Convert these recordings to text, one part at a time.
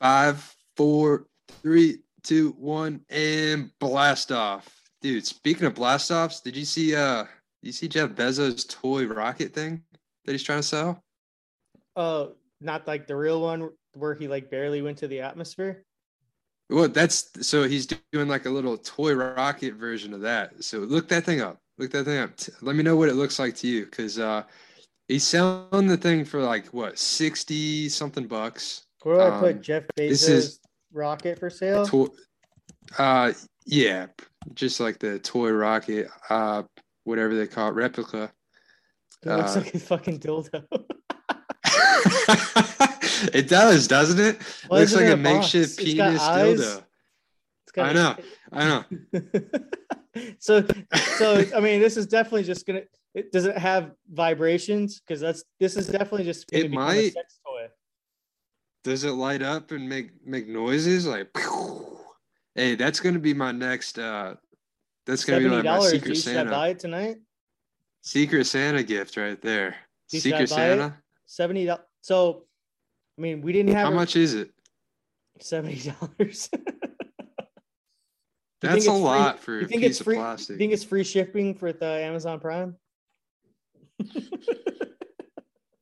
Five, four, three, two, one, and blast off. Dude, speaking of blast offs, did you see uh you see Jeff Bezos' toy rocket thing that he's trying to sell? Oh, not like the real one where he like barely went to the atmosphere. Well, that's so he's doing like a little toy rocket version of that. So look that thing up. Look that thing up. Let me know what it looks like to you, because uh, he's selling the thing for like what sixty something bucks. Where do I Um, put Jeff this Bezos is- rocket for sale? To- uh, yeah, just like the toy rocket, uh, whatever they call it, replica. It looks uh, like a fucking dildo. it does, doesn't it? Why Looks is it like a makeshift penis dildo. I know, I know. so, so I mean, this is definitely just gonna. It, does it have vibrations? Because that's this is definitely just. gonna It become a might. sex toy. Does it light up and make make noises like? Hey, that's gonna be my next. uh That's gonna be like my secret Santa. buy it tonight? Secret Santa gift right there. Secret it? Santa. Seventy dollars. So, I mean, we didn't have How it- much is it? Seventy dollars. That's a lot for you a think piece it's of free? plastic. You think it's free shipping for the Amazon Prime?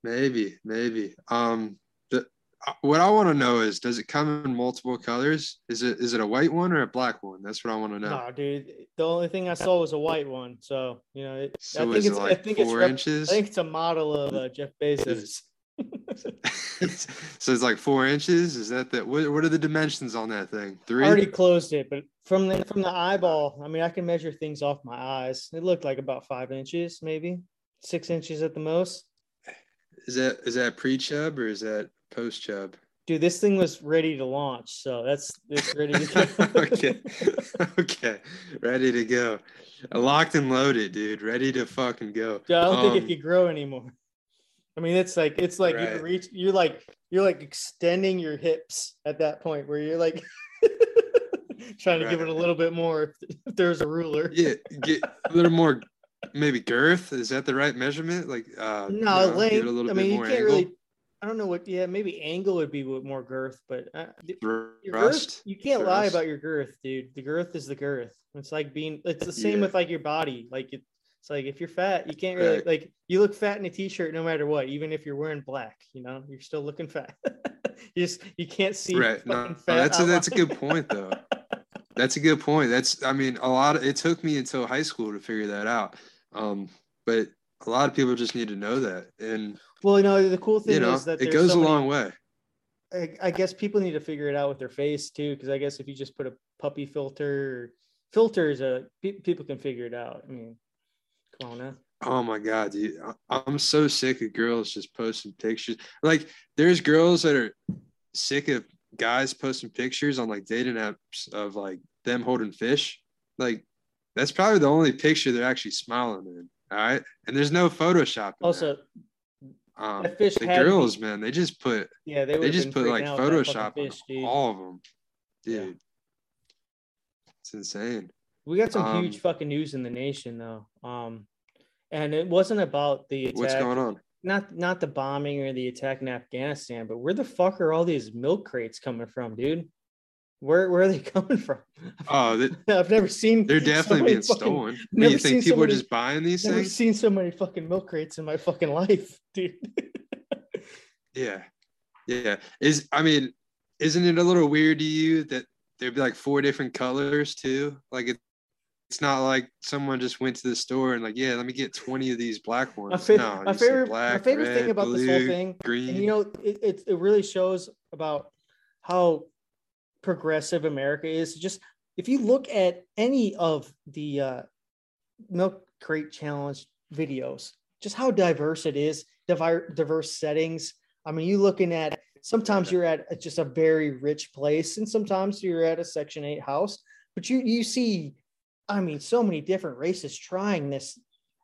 Maybe, maybe. Um, what I want to know is, does it come in multiple colors? Is it is it a white one or a black one? That's what I want to know. No, dude. The only thing I saw was a white one. So you know, it, I think it's it I like think it's four rep- inches? I think it's a model of uh, Jeff Bezos. so it's like four inches. Is that the what? What are the dimensions on that thing? Three. I already closed it, but from the from the eyeball, I mean, I can measure things off my eyes. It looked like about five inches, maybe six inches at the most. Is that is that pre chub or is that post chub? Dude, this thing was ready to launch, so that's it's ready to go. okay, okay, ready to go. Locked and loaded, dude. Ready to fucking go. Dude, I don't think Um, it could grow anymore. I mean, it's like it's like you Right. reach. You're like you're like extending your hips at that point where you're like trying to give it a little bit more. If, there's a ruler. Yeah, get a little more, maybe girth. Is that the right measurement? Like, uh, you No, know, length. a little I bit mean, you can't angle. really. I don't know what. Yeah, maybe angle would be with more girth, but uh, your girth. You can't lie about your girth, dude. The girth is the girth. It's like being. It's the same Yeah. with like your body. Like it, it's like if you're fat, you can't really Right. like. You look fat in a t-shirt no matter what, even if you're wearing black. You know, you're still looking fat. you just you can't see. Right. No, no, that's a, that's a good point though. That's a good point. That's I mean a lot of it took me until high school to figure that out. Um, but a lot of people just need to know that, and well, you know, the cool thing you know is that it goes so a many- long way. I, I guess people need to figure it out with their face too, because I guess if you just put a puppy filter, filters, uh, pe- people can figure it out. I mean, come on now. Oh my god, dude. I'm so sick of girls just posting pictures. Like there's girls that are sick of guys posting pictures on like dating apps of like them holding fish. Like that's probably the only picture they're actually smiling in. All right. And there's no Photoshop. Also, that. Um, that fish the girls, man, they just put yeah, they, they just put like out with that fucking Photoshop fish, on all of them. Yeah. Dude. It's insane. We got some um, huge fucking news in the nation though. Um, and it wasn't about the attack. What's going on? Not not the bombing or the attack in Afghanistan, but where the fuck are all these milk crates coming from, dude? Where where are they coming from? Oh, I've never seen. they're definitely being fucking- stolen. Never you seen think people are just buying these things. Never things? seen so many fucking milk crates in my fucking life, dude. Yeah. Yeah. Is I mean, isn't it a little weird to you that there'd be like four different colors too? Like it, it's not like someone just went to the store and like, yeah, let me get 20 of these black ones. my, fa- no, my favorite, black, my favorite thing red, about this whole thing, green. and you know, it, it it really shows about how progressive America is. Just if you look at any of the uh, milk crate challenge videos, just how diverse it is, diverse settings. I mean, you looking at sometimes you're at just a very rich place, and sometimes you're at a Section Eight house, but you you see, I mean, so many different races trying this,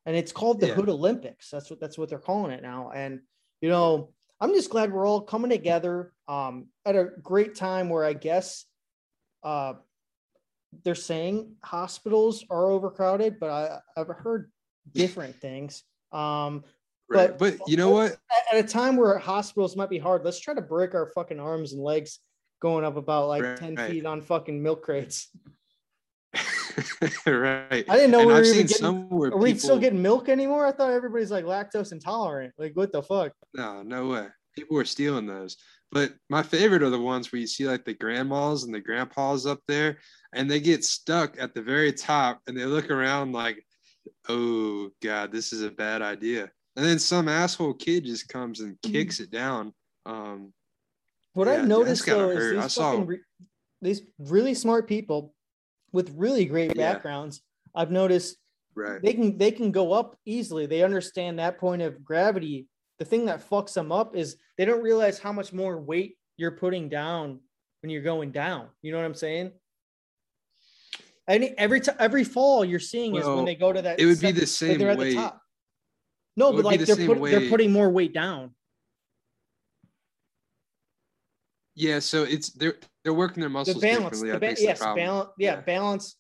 and it's called the Yeah. Hood Olympics. That's what that's what they're calling it now, and you know. I'm just glad we're all coming together um, at a great time where I guess uh, they're saying hospitals are overcrowded, but I, I've heard different things. Um, right. but- But you know what? at- at a time where hospitals might be hard, let's try to break our fucking arms and legs going up about like Right, 10 right. feet on fucking milk crates. right. I didn't know And we were I've even seen getting- some where Are we still people- getting milk anymore? I thought everybody's like lactose intolerant. Like, what the fuck? No, no way. People were stealing those. But my favorite are the ones where you see like the grandmas and the grandpas up there and they get stuck at the very top and they look around like, oh God, this is a bad idea. And then some asshole kid just comes and kicks it down. Um, What Yeah, I've noticed though is hurt. I these saw- re- these really smart people with really great Yeah. backgrounds. I've noticed right. they can they can go up easily. They understand that point of gravity. The thing that fucks them up is they don't realize how much more weight you're putting down when you're going down. You know what I'm saying? Any every time every fall you're seeing is when they go to that. it would be the same they're at weight. the top. No, It but like the they're put, they're putting more weight down. Yeah, so it's they're they're working their The muscles balance, differently. the ba- is the yes, balance, yeah, Yeah. balance.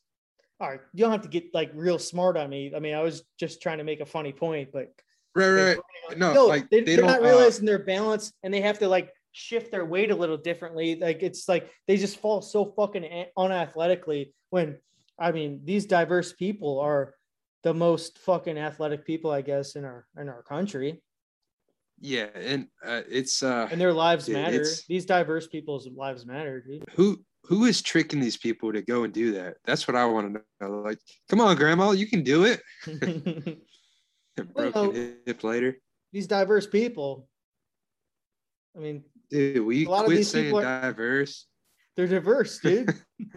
All right, you don't have to get like real smart on me. I mean, I was just trying to make a funny point, but Right, right. No, no, like they, are don't not uh, realizing their balance and they have to like shift their weight a little differently. Like it's like they just fall so fucking unathletically when I mean these diverse people are the most fucking athletic people, I guess, in our in our country. Yeah, and uh, it's uh And their lives matter. These diverse people's lives matter, dude. who who is tricking these people to go and do that? That's what I want to know. Like, come on, grandma, you can do it. Broken Well- hip later. these diverse people. I mean, Dude, we A lot of quit these saying people are- diverse? they're diverse, dude.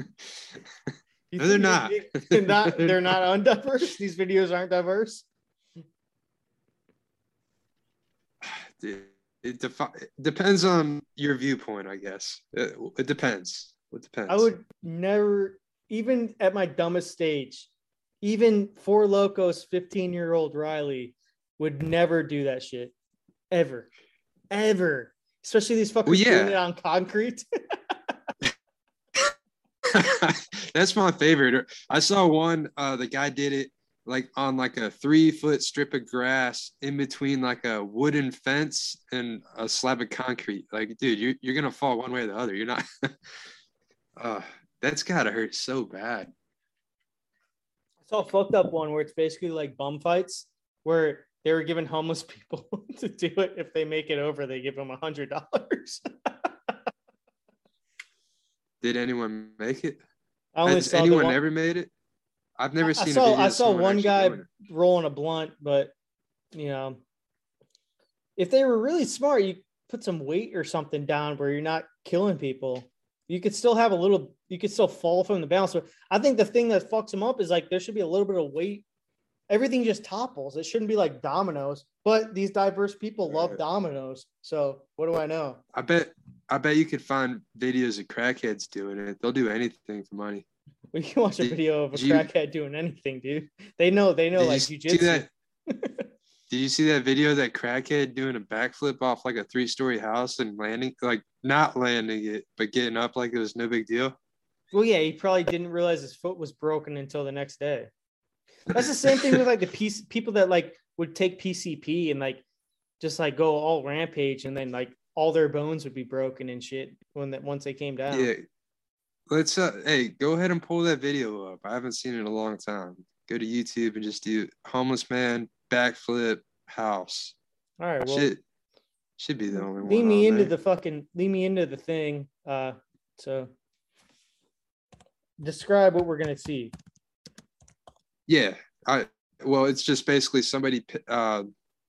No, they're not. They're not. They're not undiverse. These videos aren't diverse. It, defi- it depends on your viewpoint, I guess. It, it depends. It depends. I would never, even at my dumbest stage, even Four Locos 15 year old Riley would never do that shit. Ever. Ever. Especially these fuckers Well, yeah. doing it on concrete. That's my favorite. I saw one. Uh, the guy did it like on like a three foot strip of grass in between like a wooden fence and a slab of concrete. Like, dude, you're you're gonna fall one way or the other. You're not. uh, that's gotta hurt so bad. I saw a fucked up one where it's basically like bum fights where they were giving homeless people to do it. If they make it over, they give them a hundred dollars. Did anyone make it? Has anyone one- ever made it? I've never I seen. a saw I saw one guy rolling a blunt, but you know, if they were really smart, you put some weight or something down where you're not killing people. You could still have a little. You could still fall from the balance. But I think the thing that fucks them up is like there should be a little bit of weight. Everything just topples. It shouldn't be like dominoes. But these diverse people love Right. dominoes. So what do I know? I bet. I bet you could find videos of crackheads doing it. They'll do anything for money. We can watch a video of a did you- crackhead doing anything, dude. They know. They know Did you like see jujitsu. that? Did you see that video of that crackhead doing a backflip off like a three story house and landing, like not landing it, but getting up like it was no big deal? Well, yeah, he probably didn't realize his foot was broken until the next day. That's the same thing with like the piece people that like would take PCP and like just like go all rampage and then like all their bones would be broken and shit when that once they came down. Yeah. Let's uh hey, go ahead and pull that video up. I haven't seen it in a long time. Go to YouTube and just do homeless man backflip house. All right, well, Shit should be the only one. lead me into there. the fucking lead me into the thing. Uh, so describe what we're gonna see. Yeah, I well, it's just basically somebody uh,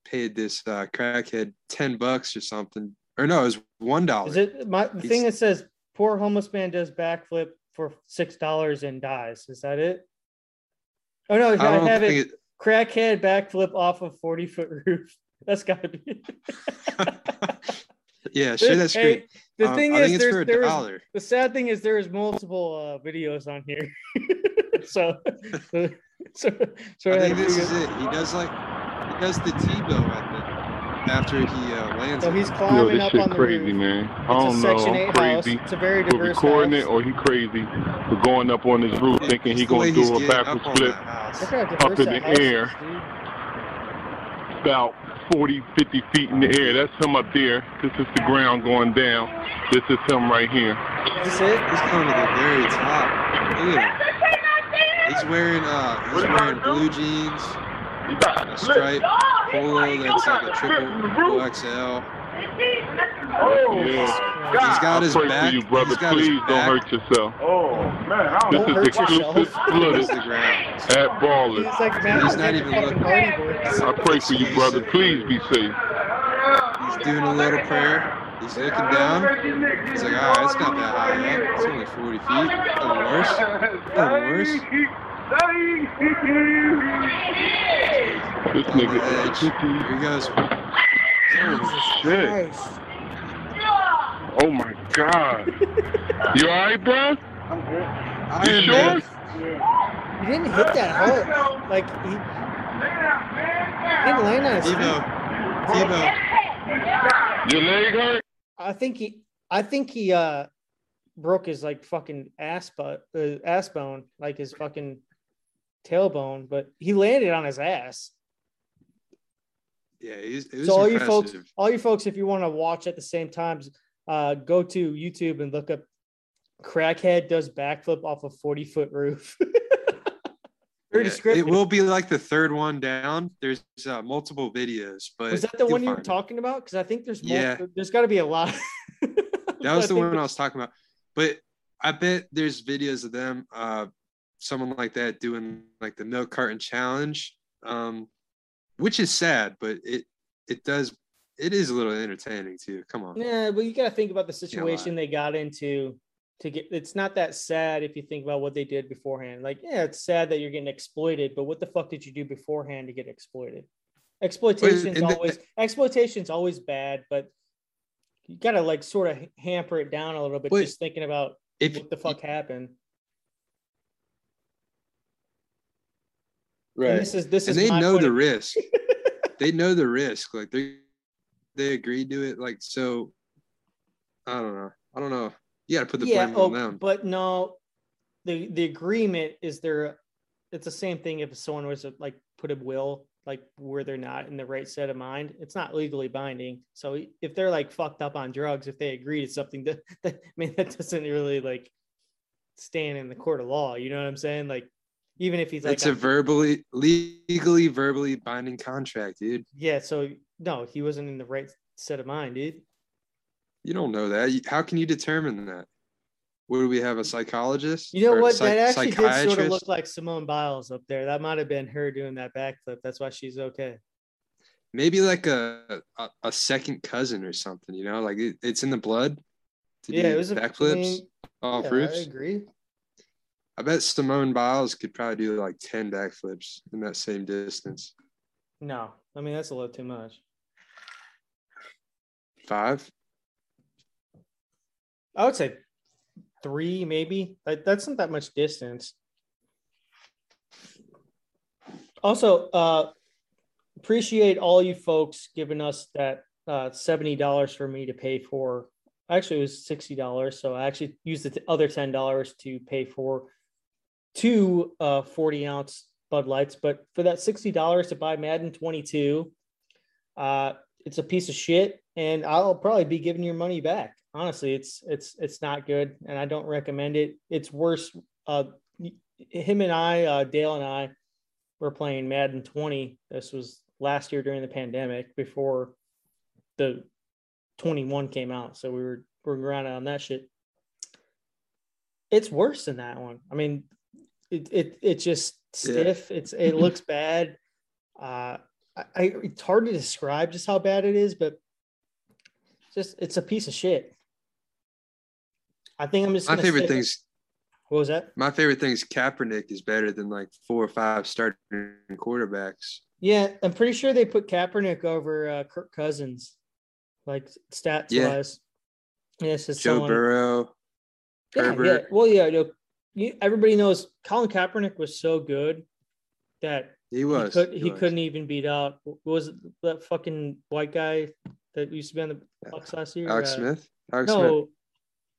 paid this uh, crackhead ten bucks or something, or no, it was one dollar. Is it my the thing that says poor homeless man does backflip for six dollars and dies? Is that it? Oh no, I, I have it. it. Crackhead backflip off a 40 foot roof. That's gotta be. yeah, share that screen. Hey, the Um, thing I is, there's, for a there's dollar. the sad thing is there's multiple uh, videos on here. so, so, so, I think this is it. He does like he does the Tebow at the after he uh, lands. so it. he's Yo, climbing this up shit on the crazy, roof. man. I It's don't know. I'm 8 house. crazy It's a very for diverse recording house. it, or he crazy for going up on his roof thinking he It's the way gonna do a getting up backwards flip that house. Look how up in the house is, air. about 40, 50 feet in the air. That's him up there. This is the ground going down. This is him right here. Is this it? He's going to the very top. Look. He's wearing uh he's wearing blue jeans, a stripe polo that's like a triple XL. Yeah. He's got I his pray back. for you, brother. He's got his Please don't back hurt yourself. Oh man, I This don't is hurt exclusive yourself. against flooded the ground. at Ballers. He's like man, He's not even fucking looking. Hardy Boy. I pray for you, brother. Please be safe. He's doing a little prayer. He's looking down. He's like, all right, it's not that high yet. It's only 40 feet. Nothing worse. Nothing worse. This On the nigga. edge. Here he goes. Shit. Christ. Oh my God. You alright, bro? I'm good. You am sure? man. He didn't hit that hard. Like he, he didn't land on his feet. Tebow. Tebow. Your leg hurt? I think he I think he uh broke his like fucking ass butt uh, ass bone, like his fucking tailbone, but he landed on his ass. Yeah, it was So all you folks, all you folks, if you want to watch at the same time, uh, go to YouTube and look up "crackhead does backflip off a forty foot roof." Yeah, it will be like the third one down. There's uh, multiple videos, but Was that the one you were it. talking about? Because I think there's Yeah. multiple, there's got to be a lot. That was the one I was talking about. But I bet there's videos of them, uh, someone like that doing like the milk carton challenge, um, which is sad, but it it does it is a little entertaining too. Come on, Yeah, but you got to think about the situation they got into to get. It's not that sad if you think about what they did beforehand. Like, yeah, it's sad that you're getting exploited, but what the fuck did you do beforehand to get exploited? Exploitation's the- always exploitation's always bad, but you got to like sort of hamper it down a little bit. Just thinking about if what the fuck happened. Right, And this is this and is they know the of- risk. they know the risk. Like they they agreed to it. Like so, I don't know. I don't know. You got to put the yeah, blame oh, on them. but no, the the agreement is there. It's the same thing if someone was to, like put a will like where they're not in the right set of mind. It's not legally binding. So if they're like fucked up on drugs, if they agree to something that, that I mean that doesn't really like stand in the court of law. You know what I'm saying? Like even if he's like it's a verbally, legally, verbally binding contract, dude. yeah. So no, he wasn't in the right set of mind, dude. You don't know that. How can you determine that? What do we have? A psychologist? You know what? psych- that actually did sort of look like Simone Biles up there. That might have been her doing that backflip. That's why she's okay. Maybe like a, a a second cousin or something. You know, like it, it's in the blood. To Yeah, do it was a- I backflips mean, off Yeah, roofs. I agree. I bet Simone Biles could probably do like ten backflips in that same distance. No, I mean that's a little too much. Five. I would say three, maybe. Like that's not that much distance. Also, uh appreciate all you folks giving us that uh seventy dollars for me to pay for. Actually, it was sixty dollars, so I actually used the other ten dollars to pay for two uh 40 ounce Bud Lights. But for that sixty dollars to buy Madden 22, uh, it's a piece of shit, and I'll probably be giving your money back. Honestly, it's it's it's not good, and I don't recommend it. It's worse. Uh, him and I, uh, Dale and I, were playing Madden 20. This was last year during the pandemic, before the 21 came out. So we were we were around on that shit. It's worse than that one. I mean, it it it's just Yeah. stiff. It's it looks bad. Uh, I, I it's hard to describe just how bad it is, but just it's a piece of shit. I think I'm just My favorite things. What was that? My favorite thing is Kaepernick is better than like four or five starting quarterbacks. Yeah, I'm pretty sure they put Kaepernick over uh, Kirk Cousins, like stats Yeah. wise. Yes, it's Joe someone- Burrow. Yeah, yeah. Well, yeah, you know, you, everybody knows Colin Kaepernick was so good that He he, was. could, he, was. couldn't even beat out. What was it, that fucking white guy that used to be on the Bucs last year? Alex Uh, Smith. Alex Smith. No,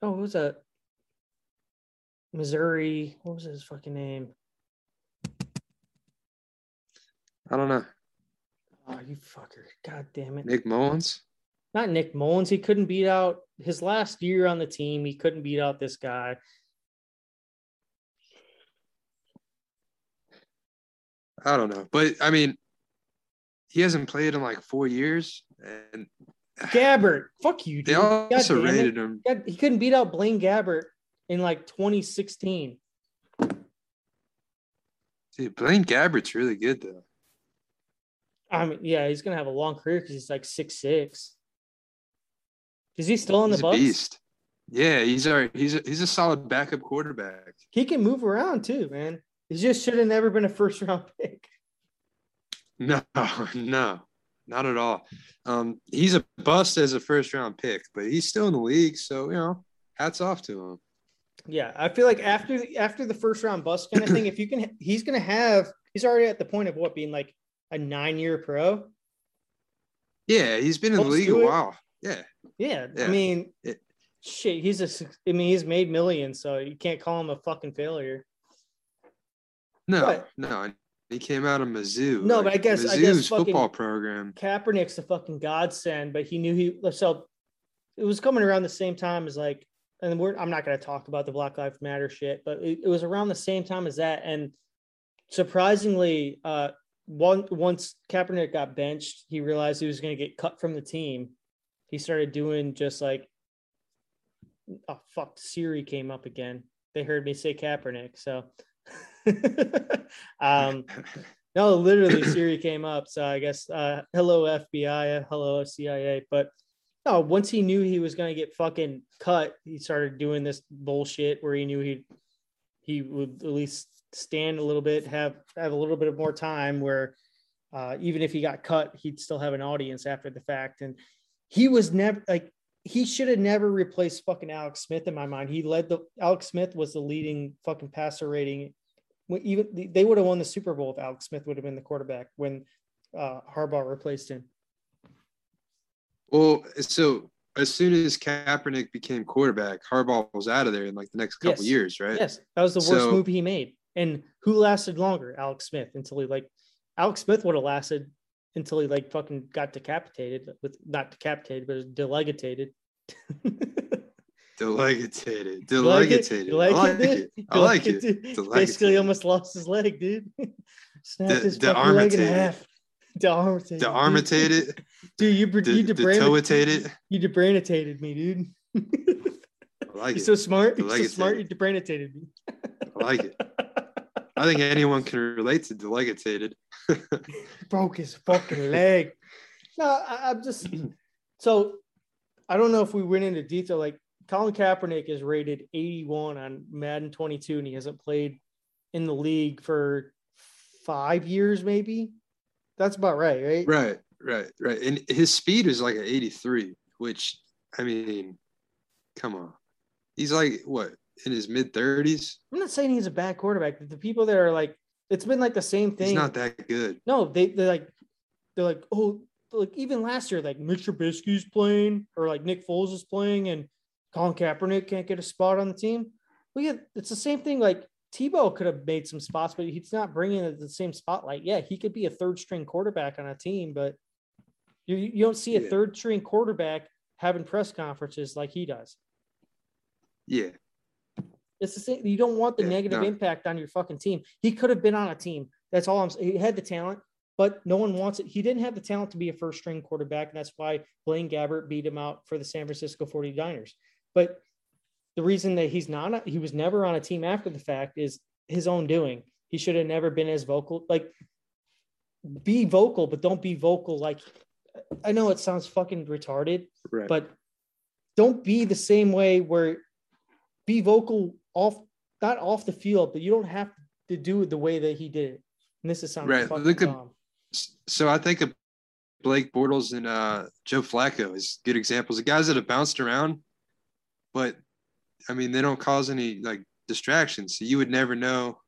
oh, what was that? Missouri. What was his fucking name? I don't know. Oh, you fucker. God damn it. Nick Mullens. Not Nick Mullens. He couldn't beat out his last year on the team. He couldn't beat out this guy. I don't know, but I mean, he hasn't played in like four years, and Gabbert. Fuck you, dude. they also rated him. God, he couldn't beat out Blaine Gabbert in like 2016. Dude, Blaine Gabbert's really good though. I mean, yeah, he's gonna have a long career because he's like six six. Is he still on the Bucs? beast. Yeah, he's our he's a, he's a solid backup quarterback. He can move around too, man. He just should have never been a first round pick. No, no, not at all. Um, he's a bust as a first round pick, but he's still in the league, so you know, hats off to him. Yeah, I feel like after the, after the first round bust kind of thing, if you can, he's gonna have. He's already at the point of what being like a nine year pro. Yeah, he's been in the league to a while. Yeah, Yeah, I mean, It- shit, he's a. I mean, he's made millions, so you can't call him a fucking failure. No, no, he came out of Mizzou. No, but I guess- I guess Mizzou's football program. Kaepernick's a fucking godsend, but he knew he so it was coming around the same time as like, and we're I'm not gonna talk about the Black Lives Matter shit, but it, it was around the same time as that, and surprisingly, uh, one once Kaepernick got benched, he realized he was gonna get cut from the team. He started doing just like, oh fuck, Siri came up again. They heard me say Kaepernick, so. um, no, literally Siri came up. So I guess uh hello FBI, hello CIA. But no, once he knew he was gonna get fucking cut, he started doing this bullshit where he knew he he would at least stand a little bit, have have a little bit of more time where uh even if he got cut, he'd still have an audience after the fact. And he was never like he should have never replaced fucking Alex Smith in my mind. He led the Alex Smith was the leading fucking passer rating even they would have won the Super Bowl if Alex Smith would have been the quarterback when uh, Harbaugh replaced him. Well, so as soon as Kaepernick became quarterback, Harbaugh was out of there in like the next couple Yes. years, right? Yes, that was the worst So- move he made. And who lasted longer? Alex Smith until he like Alex Smith would have lasted until he like fucking got decapitated with not decapitated but delegated. Delegated. Delegate- Delegated. I like it. I like it. Delegated. Basically, almost lost his leg, dude. Snapped De- his fucking leg in half. Dearmitated. Dearmitated. Dude, you De- you debrainated. detoitated. You debrainated me, dude. I like You're it. so smart. You're so smart. You debrainated me. I like it. I think anyone can relate to delegated. Broke his fucking leg. No, I, I'm just so I don't know if we went into detail. Like Colin Kaepernick is rated 81 on Madden 22, and he hasn't played in the league for five years, maybe. That's about right, right? Right, right, right. And his speed is like an 83, which I mean, come on. He's like what in his mid 30s? I'm not saying he's a bad quarterback, but the people that are like, it's been like the same thing. He's not that good. No, they they're like they're like oh like even last year like Mitch Trubisky's playing or like Nick Foles is playing and Colin Kaepernick can't get a spot on the team. Well, yeah, it's the same thing. Like Tebow could have made some spots, but he's not bringing the same spotlight. Yeah, he could be a third string quarterback on a team, but you you don't see a Yeah. third string quarterback having press conferences like he does. Yeah. It's the same. You don't want the Yeah, negative no. impact on your fucking team. He could have been on a team. That's all I'm saying. He had the talent, but no one wants it. He didn't have the talent to be a first string quarterback. And that's why Blaine Gabbert beat him out for the San Francisco 49ers. But the reason that he's not, he was never on a team after the fact is his own doing. He should have never been as vocal. Like, be vocal, but don't be vocal. Like, I know it sounds fucking retarded, Right. but don't be the same way where be vocal off not off the field, but you don't have to do it the way that he did it. And this is sounding Right, fucking look at- dumb. so I think of Blake Bortles and uh, Joe Flacco as good examples of guys that have bounced around, but I mean they don't cause any like distractions. So you would never know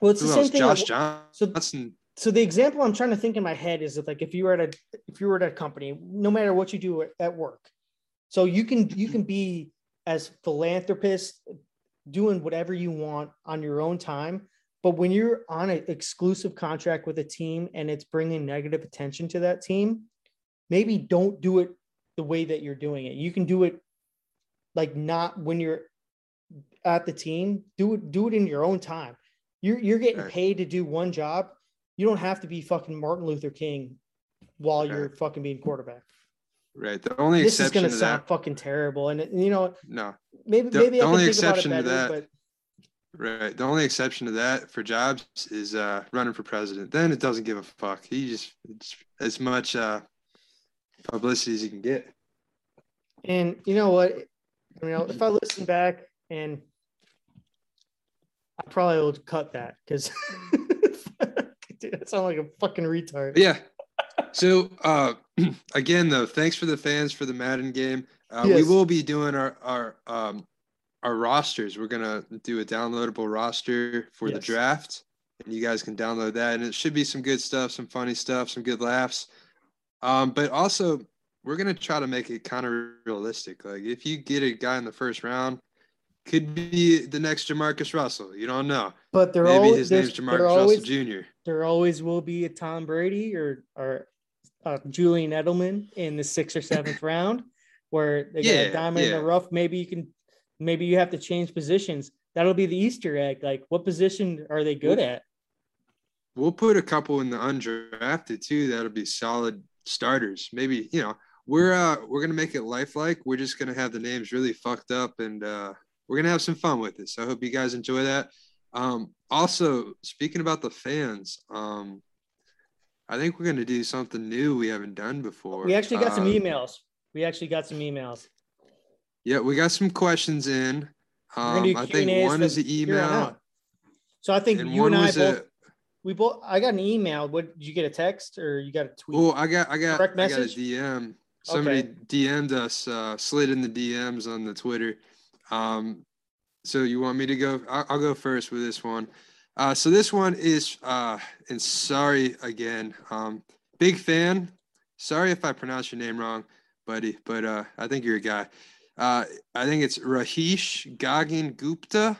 Well, it's the same else. thing. Josh like- so- Johnson. so the example I'm trying to think in my head is that like if you were at a if you were at a company, no matter what you do at, at work, so you can you can be as philanthropist doing whatever you want on your own time, But when you're on an exclusive contract with a team and it's bringing negative attention to that team, maybe don't do it the way that you're doing it. You can do it like not when you're at the team. Do it do it in your own time. You're you're getting paid to do one job. You don't have to be fucking Martin Luther King while you're fucking being quarterback. Right. The only This is gonna to sound that, fucking terrible. And you know, no, maybe The- maybe the I only think about it exception to that- but right. The only exception to that for jobs is uh, running for president. Then it doesn't give a fuck. He just it's as much uh, publicity as he can get. And you know what? You know, if I listen back and I probably will cut that because I sound like a fucking retard. Yeah. So uh, again, though, thanks for the fans for the Madden game. Uh, We will be doing our our um, our rosters. We're gonna do a downloadable roster for the draft, and you guys can download that. And it should be some good stuff, some funny stuff, some good laughs. Um, but also, we're gonna try to make it kind of realistic. Like if you get a guy in the first round, could be the next Jamarcus Russell. You don't know. But there Maybe always his name's Jamarcus always Russell Jr. there always will be a Tom Brady or or uh, Julian Edelman in the sixth or seventh round where they got Yeah, a diamond in the rough. Maybe you can maybe you have to change positions. That'll be the Easter egg. Like what position are they good Well, at? We'll put a couple in the undrafted too. That'll be solid starters. Maybe you know we're uh we're gonna make it lifelike. We're just gonna have the names really fucked up, and uh, we're gonna have some fun with it. So I hope you guys enjoy that. Um, also, speaking about the fans, um, I think we're gonna do something new we haven't done before. We actually got some Uh, emails. We actually got some emails. Yeah, we got some questions in. Um, I think Q&As one is the email. So I think and you and I both a. we both I got an email. What did you get a text or you got a tweet? Oh, I got, I got, Direct I got a message? DM. Somebody Okay. DM'd us, uh, slid in the DMs on the Twitter. Um, so you want me to go? I'll, I'll go first with this one. Uh, so this one is, uh, and sorry again, um, big fan. Sorry if I pronounce your name wrong, buddy, but uh, I think you're a guy. Uh, I think it's Rahish Gagan Gupta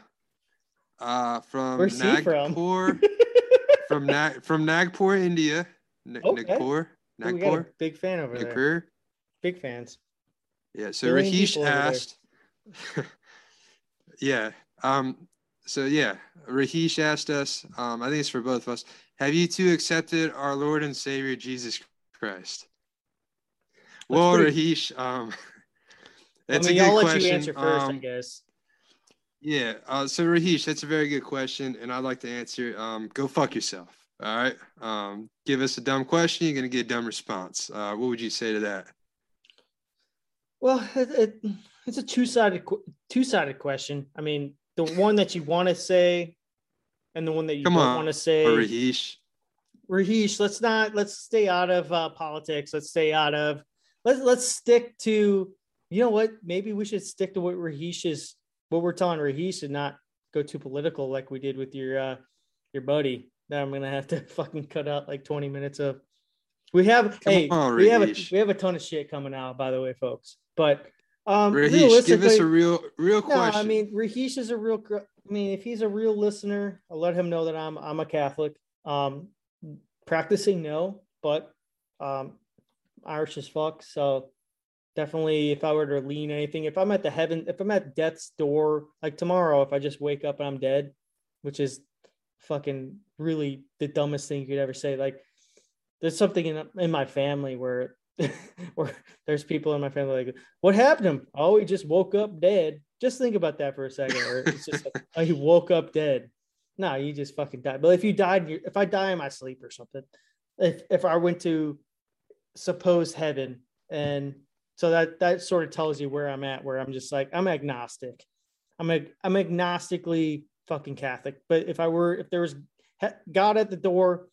uh, from Where's from? Nagpur, from Nag from Nagpur, India. N- Okay. Nagpur, we got a Nagpur, big fan over there. Big fans. Yeah. So Billion Rahish people over there. asked. yeah. Um. So yeah, Rahish asked us. Um. I think it's for both of us. Have you two accepted our Lord and Savior Jesus Christ? Well, pretty- Rahish. Um. I mean, a good I'll let question. you answer first, I Um, guess. Yeah. Uh, so Rahish, that's a very good question, and I'd like to answer. Um, go fuck yourself. All right. Um, give us a dumb question, you're gonna get a dumb response. Uh, what would you say to that? Well, it, it, it's a two-sided two-sided question. I mean, the one that you want to say and the one that you Come don't on, want to say. Or Rahish? Rahish, let's not let's stay out of uh, politics. Let's stay out of let's let's stick to you know what? Maybe we should stick to what Rahish is what we're telling Rahish and not go too political like we did with your uh your buddy. That I'm gonna have to fucking cut out like 20 minutes of. We have Come hey on, we have a we have a ton of shit coming out by the way, folks. But um Rahish, give us a real, real no, question. I mean Rahish is a real. I mean, if he's a real listener, I'll let him know that I'm I'm a Catholic. Um, practicing no, but um, Irish as fuck. So definitely, if I were to lean anything, if I'm at the heaven, if I'm at death's door, like tomorrow, if I just wake up and I'm dead, which is fucking really the dumbest thing you could ever say. Like, there's something in in my family where. where there's people in my family like, what happened to him? Oh, he just woke up dead. Just think about that for a second. Or it's just like, oh, he woke up dead. No, you just fucking died. But if you died, if I die in my sleep or something, if if I went to supposed heaven, and so that that sort of tells you where I'm at. Where I'm just like I'm agnostic. I'm a I'm agnostically fucking Catholic. But if I were if there was God at the door,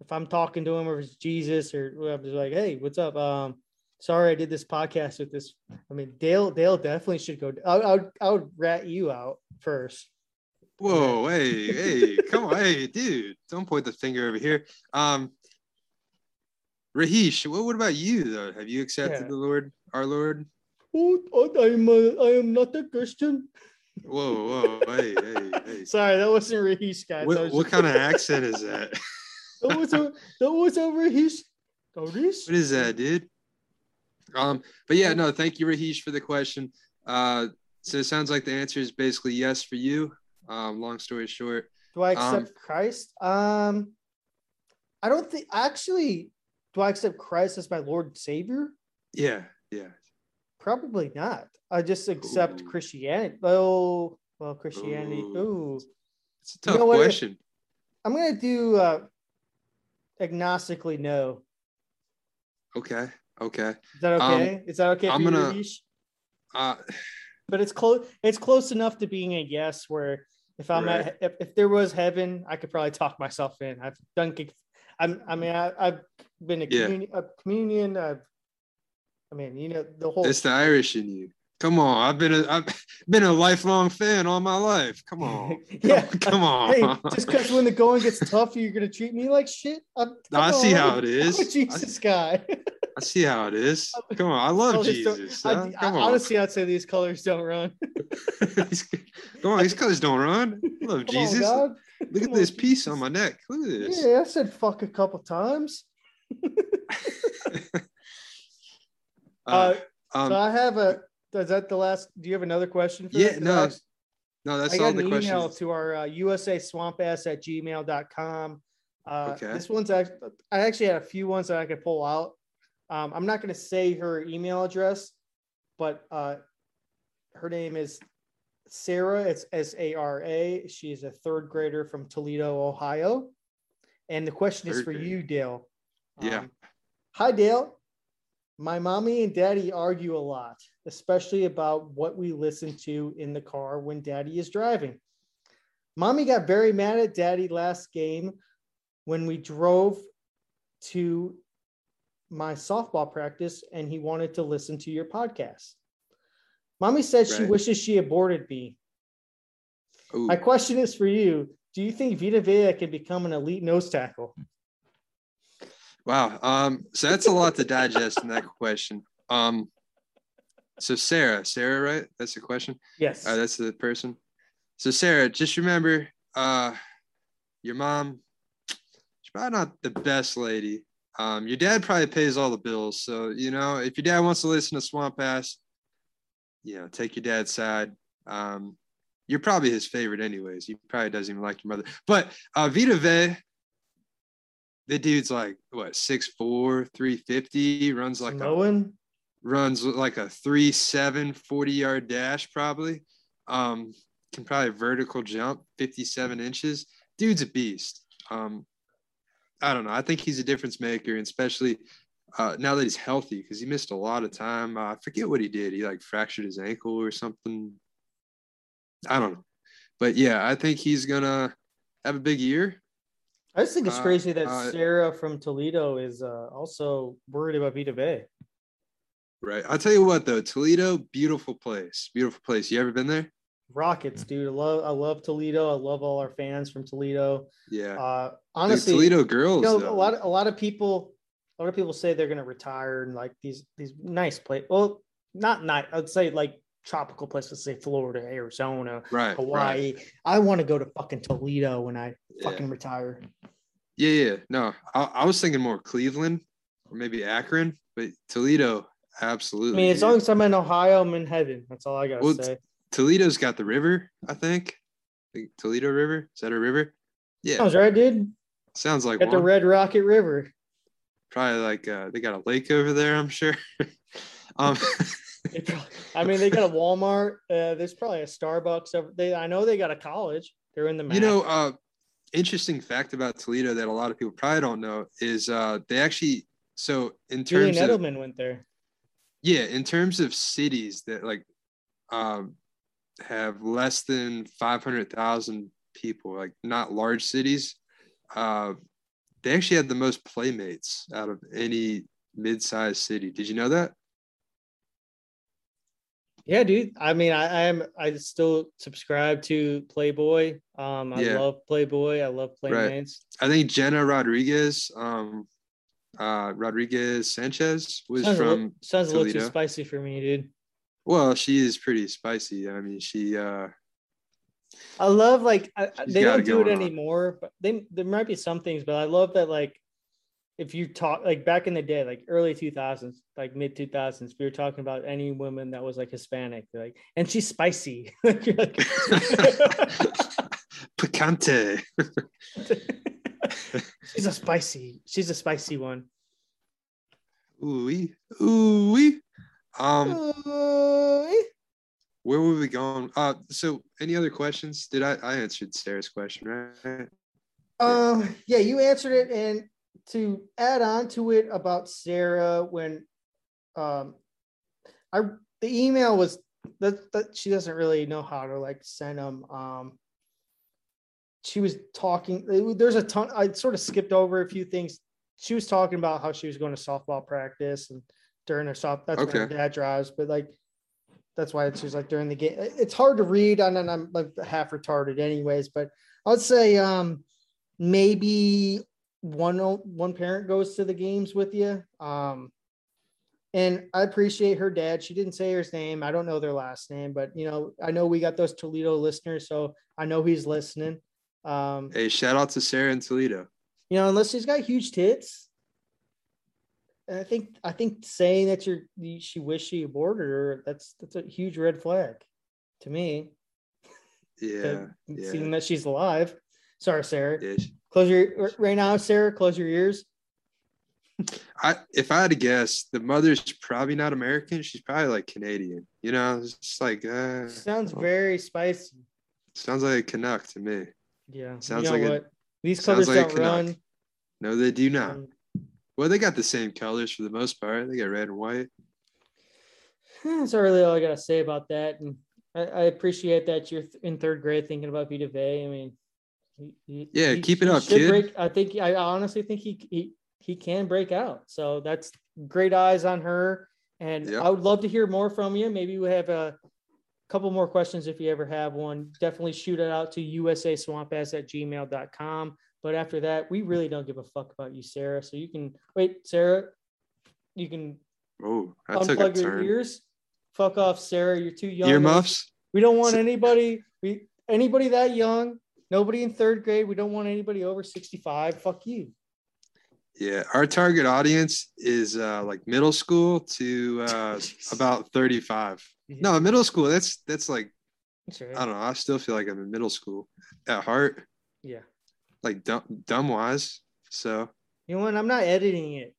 if I'm talking to him or if it's Jesus or whatever, like, hey, what's up? Um, sorry I did this podcast with this. I mean, Dale Dale definitely should go. I, I would I would rat you out first. Whoa, hey, hey, come on, hey, dude, don't point the finger over here. Um, Rahish, what, what about you though? Have you accepted Yeah. the Lord, our Lord? Oh, I am a, I am not a Christian. Whoa, whoa, hey, hey, hey. Sorry, that wasn't Raheesh, guys. What, was what just- kind of accent is that? That was a, that was a Raheesh. Raheesh? What is that, dude? Um, but yeah, no, thank you, Raheesh, for the question. Uh, so it sounds like the answer is basically yes for you. Um, long story short, Do I Um, accept Christ? Um, I don't think actually. Do I accept Christ as my Lord and Savior? yeah, yeah. Probably not. I just accept Ooh. Christianity. Oh, well, Christianity. Ooh. It's a You tough know what? question. I'm gonna do uh agnostically no. Okay, okay. Is that Um, okay? Is that okay? I'm gonna-? Uh, but it's close. It's close enough to being a yes. Where if I'm Right. at, if, if there was heaven, I could probably talk myself in. I've done. I'm. I mean, I, I've been a, Yeah. communi- a communion. I've. I mean, you know, the whole. it's the Irish in you. Come on, I've been a I've been a lifelong fan all my life. Come on, yeah. come on. Hey, just because when the going gets tough, you're gonna treat me like shit. I'm, No, I see on. how it is. Jesus guy. I see how it is. Come on, I love Jesus. I, huh? I- Come on, honestly, I'd say these colors don't run. come on, these colors don't run. I love Come Jesus. God. Look Come at this on, piece on my neck. Look at this. Yeah, I said fuck a couple times. Uh, Uh, um, so I have a. Is that the last? Do you have another question? For Yeah, no, no, that's I all got the an email questions. to our uh, USA swampass at gmail.com. Uh, Okay. This one's actually, I actually had a few ones that I could pull out. Um, I'm not going to say her email address, but uh, her name is Sarah. It's S A R A. She's a third grader from Toledo, Ohio. And the question is for grade. you, Dale. Yeah. Um, Hi, Dale. My mommy and daddy argue a lot, especially about what we listen to in the car when daddy is driving. Mommy got very mad at daddy last game when we drove to my softball practice and he wanted to listen to your podcast. Mommy said she wishes she aborted me. Ooh, My question is for you. Do you think Vita Vea can become an elite nose tackle? Wow. Um, so that's a lot to digest in that question. Um, so Sarah, Sarah, right? That's the question. Yes. Uh, that's the person. So Sarah, just remember, uh, your mom, she's probably not the best lady. Um, your dad probably pays all the bills. So, you know, if your dad wants to listen to Swamp Ass, you know, take your dad's side. Um, you're probably his favorite anyways. He probably doesn't even like your mother. But uh Vita Vea, the dude's like what, 6'4, 350, runs like a runs like a three seven 40 yard dash probably. Um can probably vertical jump 57 inches. Dude's a beast. Um i don't know. I think he's a difference maker and especially uh now that he's healthy because he missed a lot of time. Uh, i forget what he did. He like fractured his ankle or something. I don't know. But yeah i think he's gonna have a big year I just think it's Uh, crazy that uh, Sarah from Toledo is uh, also worried about Vita Vea. right i'll tell you what though toledo beautiful place beautiful place you ever been there Rockets, dude. I love I love Toledo. I love all our fans from Toledo. yeah Uh, honestly, toledo girls you know, a lot of a lot of people a lot of people say they're gonna retire and like these these nice place. Well, not nice. I'd say like tropical places, say Florida, Arizona, right right. Hawaii. I want to go to fucking Toledo when I Yeah. fucking retire. Yeah, yeah. No, I, I was thinking more Cleveland or maybe Akron, but Toledo, absolutely. I mean, as long as I'm in Ohio, I'm in heaven. That's all I gotta Well, say. Toledo's got the river, I think. The Toledo River. Is that a river? Yeah. Sounds right, dude. Sounds like Got the. Red Rocket River. Probably like uh, they got a lake over there, I'm sure. um probably- I mean, they got a Walmart. Uh, there's probably a Starbucks. They, I know they got a college. They're in the. you know, uh interesting fact about Toledo that a lot of people probably don't know is uh they actually so in Julian terms of Edelman went there. yeah in terms of cities that like um have less than 500000 people like not large cities uh they actually had the most playmates out of any mid-sized city did you know that Yeah, dude. I mean, I, I am. I still subscribe to Playboy. Um, I Yeah. love Playboy. I love Playmates. i think jenna rodriguez um uh rodriguez sanchez was Sounds, from little, sounds a little too spicy for me, dude. well she is pretty spicy i mean she uh I love like I, they don't do it on. anymore, but they there might be some things, but I love that like if you talk like back in the day, like early 2000s, like mid 2000s, we were talking about any woman that was like Hispanic, like, and she's spicy. Like, you're like- Picante. she's a spicy, she's a spicy one. Ooh ooh Um, Uh, where were we going? Uh, so any other questions? Did I I answered Sarah's question right? Um, yeah, you answered it, and to add on to it about Sarah, when um, I the email was that that she doesn't really know how to like send them. Um, she was talking. There's a ton. I sort of skipped over a few things. She was talking about how she was going to softball practice and during her soft. That's when her dad drives, but like. That's why it's just like during the game. It's hard to read, and then I'm like half retarded, anyways. But I'd say um, maybe one one parent goes to the games with you. Um, and I appreciate her dad. She didn't say his name. I don't know their last name, but you know, I know we got those Toledo listeners, so I know he's listening. Um, Hey, shout out to Sarah in Toledo. you know, unless she's got huge tits. And I think I think saying that you're you- she wished she aborted her, that's that's a huge red flag to me. Yeah. Seeing that she's alive. Sorry, Sarah. yeah. Close your right now, Sarah. Close your ears. I if I had to guess, the mother's probably not American. She's probably like Canadian. You know, it's just like uh, Sounds very spicy. sounds like a Canuck to me. Yeah. Sounds you know like a- what? These colors like don't run. No, they do not. um, Well, they got the same colors for the most part. They got red and white. That's really all I gotta say about that. And I, I appreciate that you're th- in third grade thinking about Vita Vea. I mean, he- he- Yeah, he- keep it up, kid. Break, I think I honestly think he he he can break out. So that's great eyes on her. And Yep. I would love to hear more from you. Maybe we have a couple more questions if you ever have one. Definitely shoot it out to usaswampass at gmail.com. But after that, we really don't give a fuck about you, Sarah. So you can wait, Sarah. You can Oh, that took a unplug your turn. ears. Fuck off, Sarah. You're too young. Earmuffs. We don't want anybody. We anybody that young. Nobody in third grade. We don't want anybody over 65. Fuck you. Yeah, our target audience is uh, like middle school to uh, about 35. No, middle school. That's that's like That's right. I don't know. I still feel like I'm in middle school at heart, Yeah. like dumb, dumb wise. So You know what? I'm not editing it.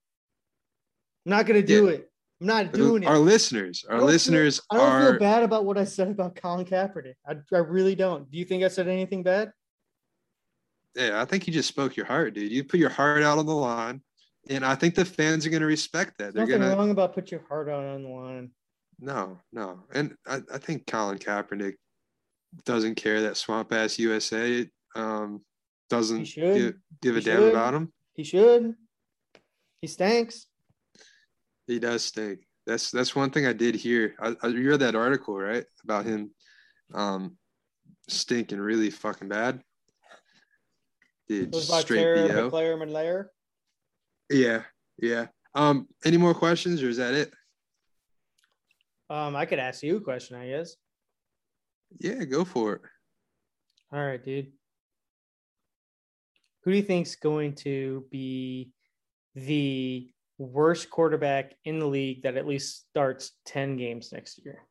I'm not gonna do Yeah. it. I'm not doing it. our listeners, I our feel- listeners I don't are feel bad about what I said about Colin Kaepernick. I, I really don't. Do you think I said anything bad? Yeah, I think you just spoke your heart, dude. You put your heart out on the line, and I think the fans are gonna respect that. They're Nothing gonna wrong about put your heart out on the line. no, no, and I, I think Colin Kaepernick doesn't care that Swamp Ass USA um, doesn't give, give a He damn should. about him. He should. He stinks. He does stink. That's that's one thing I did hear. I, I you read that article right about him um, stinking really fucking bad. Dude, It straight BO. McLaren Melaire. Yeah, yeah. Um, any more questions or is that it? Um, I could ask you a question, I guess. Yeah, go for it. All right, dude. Who do you think's going to be the worst quarterback in the league that at least starts 10 games next year?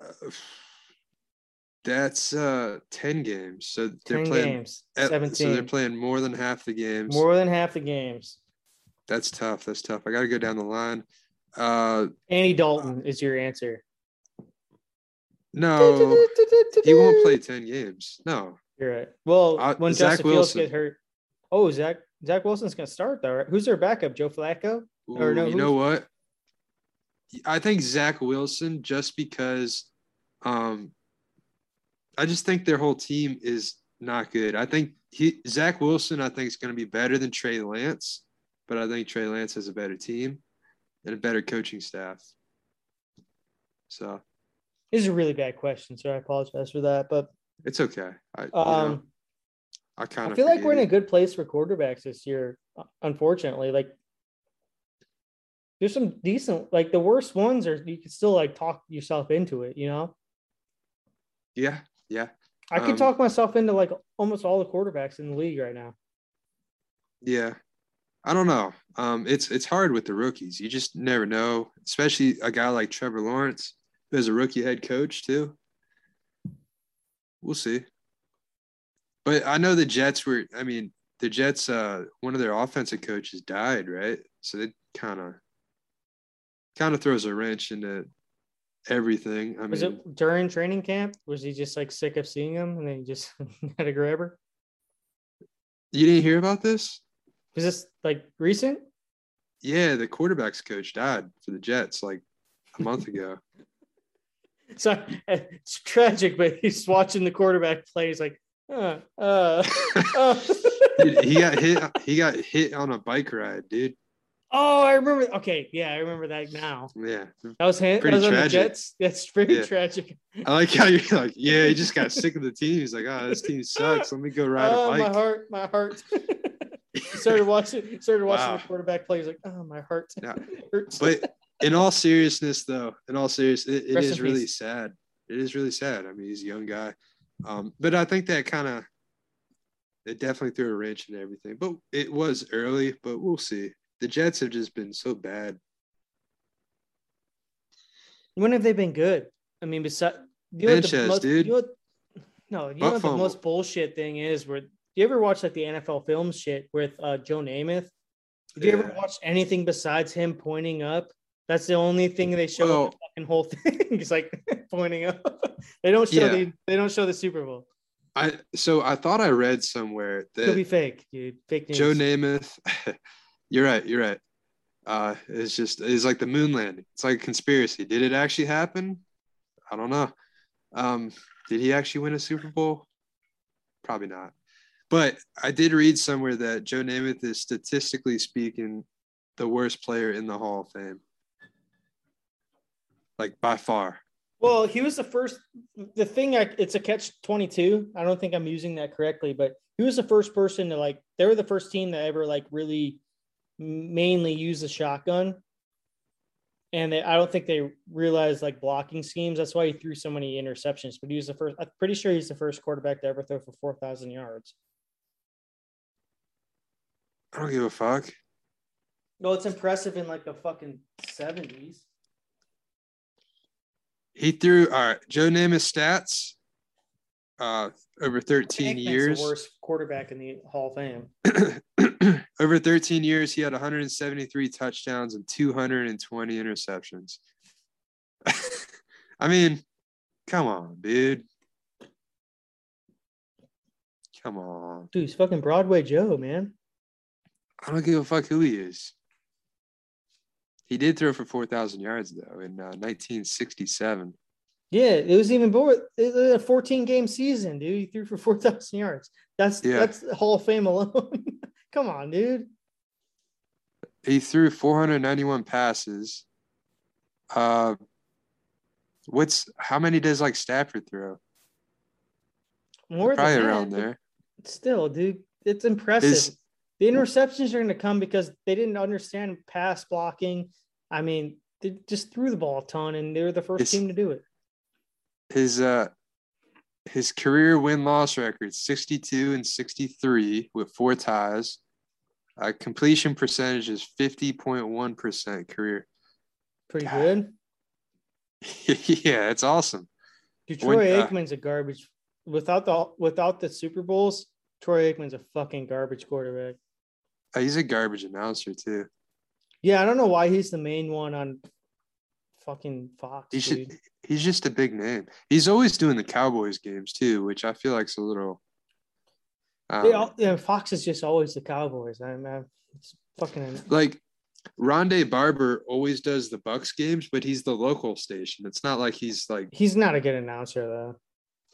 Uh, that's uh 10 games. So they're 10 playing games, at- 17. so they're playing more than half the games. More than half the games. That's tough. That's tough. I gotta go down the line. Uh Andy Dalton is your answer. no, he won't play 10 games. No. You're right. Well, Uh, when Zach Justin Fields Wilson. get hurt. Oh, Zach Zach Wilson's gonna start though, right? Who's their backup? Joe Flacco? Or no, you know what? I think Zach Wilson just because um I just think their whole team is not good. I think he Zach Wilson I think is going to be better than Trey Lance, but I think Trey Lance has a better team and a better coaching staff. So This is a really bad question, so I apologize for that. But it's okay. I, you know, um I kind I of feel like we're in a good place for quarterbacks this year. uh, Unfortunately, like there's some decent, like the worst ones are you can still like talk yourself into it, you know. Yeah, yeah, I can Um, talk myself into like almost all the quarterbacks in the league right now. yeah. I don't know. Um, it's it's hard with the rookies. You just never know, especially a guy like Trevor Lawrence, who has a rookie head coach too. We'll see. But I know the Jets were. I mean, the Jets. Uh, one of their offensive coaches died, right? So it kind of kind of throws a wrench into everything. I Was mean, it during training camp? Was he just like sick of seeing him and then he just had a grabber? you didn't hear about this? Was this like recent? Yeah, the quarterbacks coach died for the Jets like a month ago. So it's tragic, but he's watching the quarterback play. He's like, uh, uh, uh. Dude, he got hit. He got hit on a bike ride, dude. oh, I remember. Okay, yeah, I remember that now. Yeah, That was. That Pretty was on the tragic. Jets. That's pretty Yeah. tragic. I like how you're like, yeah, he just got sick of the team. He's like, oh, this team sucks. Let me go ride oh, a my heart, my heart. started watching, started watching Wow. the quarterback play. He's like, oh, my heart Yeah. hurts. But in all seriousness, though, in all seriousness, it, it is really peace. sad. It is really sad. I mean, he's a young guy, um, but I think that kind of it definitely threw a wrench in everything. But it was early, but we'll see. The Jets have just been so bad. when have they been good? I mean, besides you know Sanchez, most, dude. You know no, you know what the most bullshit thing is? Where do you ever watch like the NFL film shit with uh, Joe Namath? Have you ever Yeah. watched anything besides him pointing up? That's the only thing they show Well- the fucking whole thing. He's like pointing up. they don't show Yeah. the they don't show the Super Bowl. I so I thought I read somewhere that Could be fake, dude. Fake news. Joe Namath. you're right. You're right. Uh, it's just it's like the moon landing. It's like a conspiracy. Did it actually happen? I don't know. Um, did he actually win a Super Bowl? Probably not. But I did read somewhere that Joe Namath is statistically speaking the worst player in the Hall of Fame. Like by far. Well, he was the first. The thing, I, it's a catch twenty two. I don't think I'm using that correctly, but he was the first person to like. They were the first team that ever like really mainly use the shotgun, and they, I don't think they realized like blocking schemes. That's why he threw so many interceptions. But he was the first. I'm pretty sure he's the first quarterback to ever throw for four thousand yards. I don't give a fuck. No, it's impressive in like the fucking seventies. He threw all right, Joe Namath stats uh over 13 years. the worst quarterback in the Hall of Fame. over 13 years, he had 173 touchdowns and 220 interceptions. I mean, come on, dude. Come on. Dude, he's fucking Broadway Joe, man. I don't give a fuck who he is. He did throw for 4,000 yards, though, in uh, 1967. Yeah, it was even more. It was a 14 game season, dude. He threw for 4,000 yards. That's Yeah. that's Hall of Fame alone. Come on, dude. He threw 491 passes. Uh, what's how many does like Stafford throw? More Probably than around that, there. Still, dude, it's impressive. Is- the interceptions are going to come because they didn't understand pass blocking. I mean, they just threw the ball a ton, and they were the first It's- team to do it. his uh his career win loss record 62 and 63 with four ties uh, completion percentage is 50.1% career Pretty God. good. yeah it's awesome Dude, When, Troy uh, Aikman's a garbage. Without the without the Super Bowls, Troy Aikman's a fucking garbage quarterback. Uh, he's a garbage announcer too Yeah, I don't know why he's the main one on fucking Fox. he should dude. he's just a big name he's always doing the cowboys games too which i feel like's a little um, They all, yeah, Fox is just always the Cowboys. I mean, it's fucking. like Rondé Barber always does the Bucs games, but he's the local station. It's not like he's like He's not a good announcer though.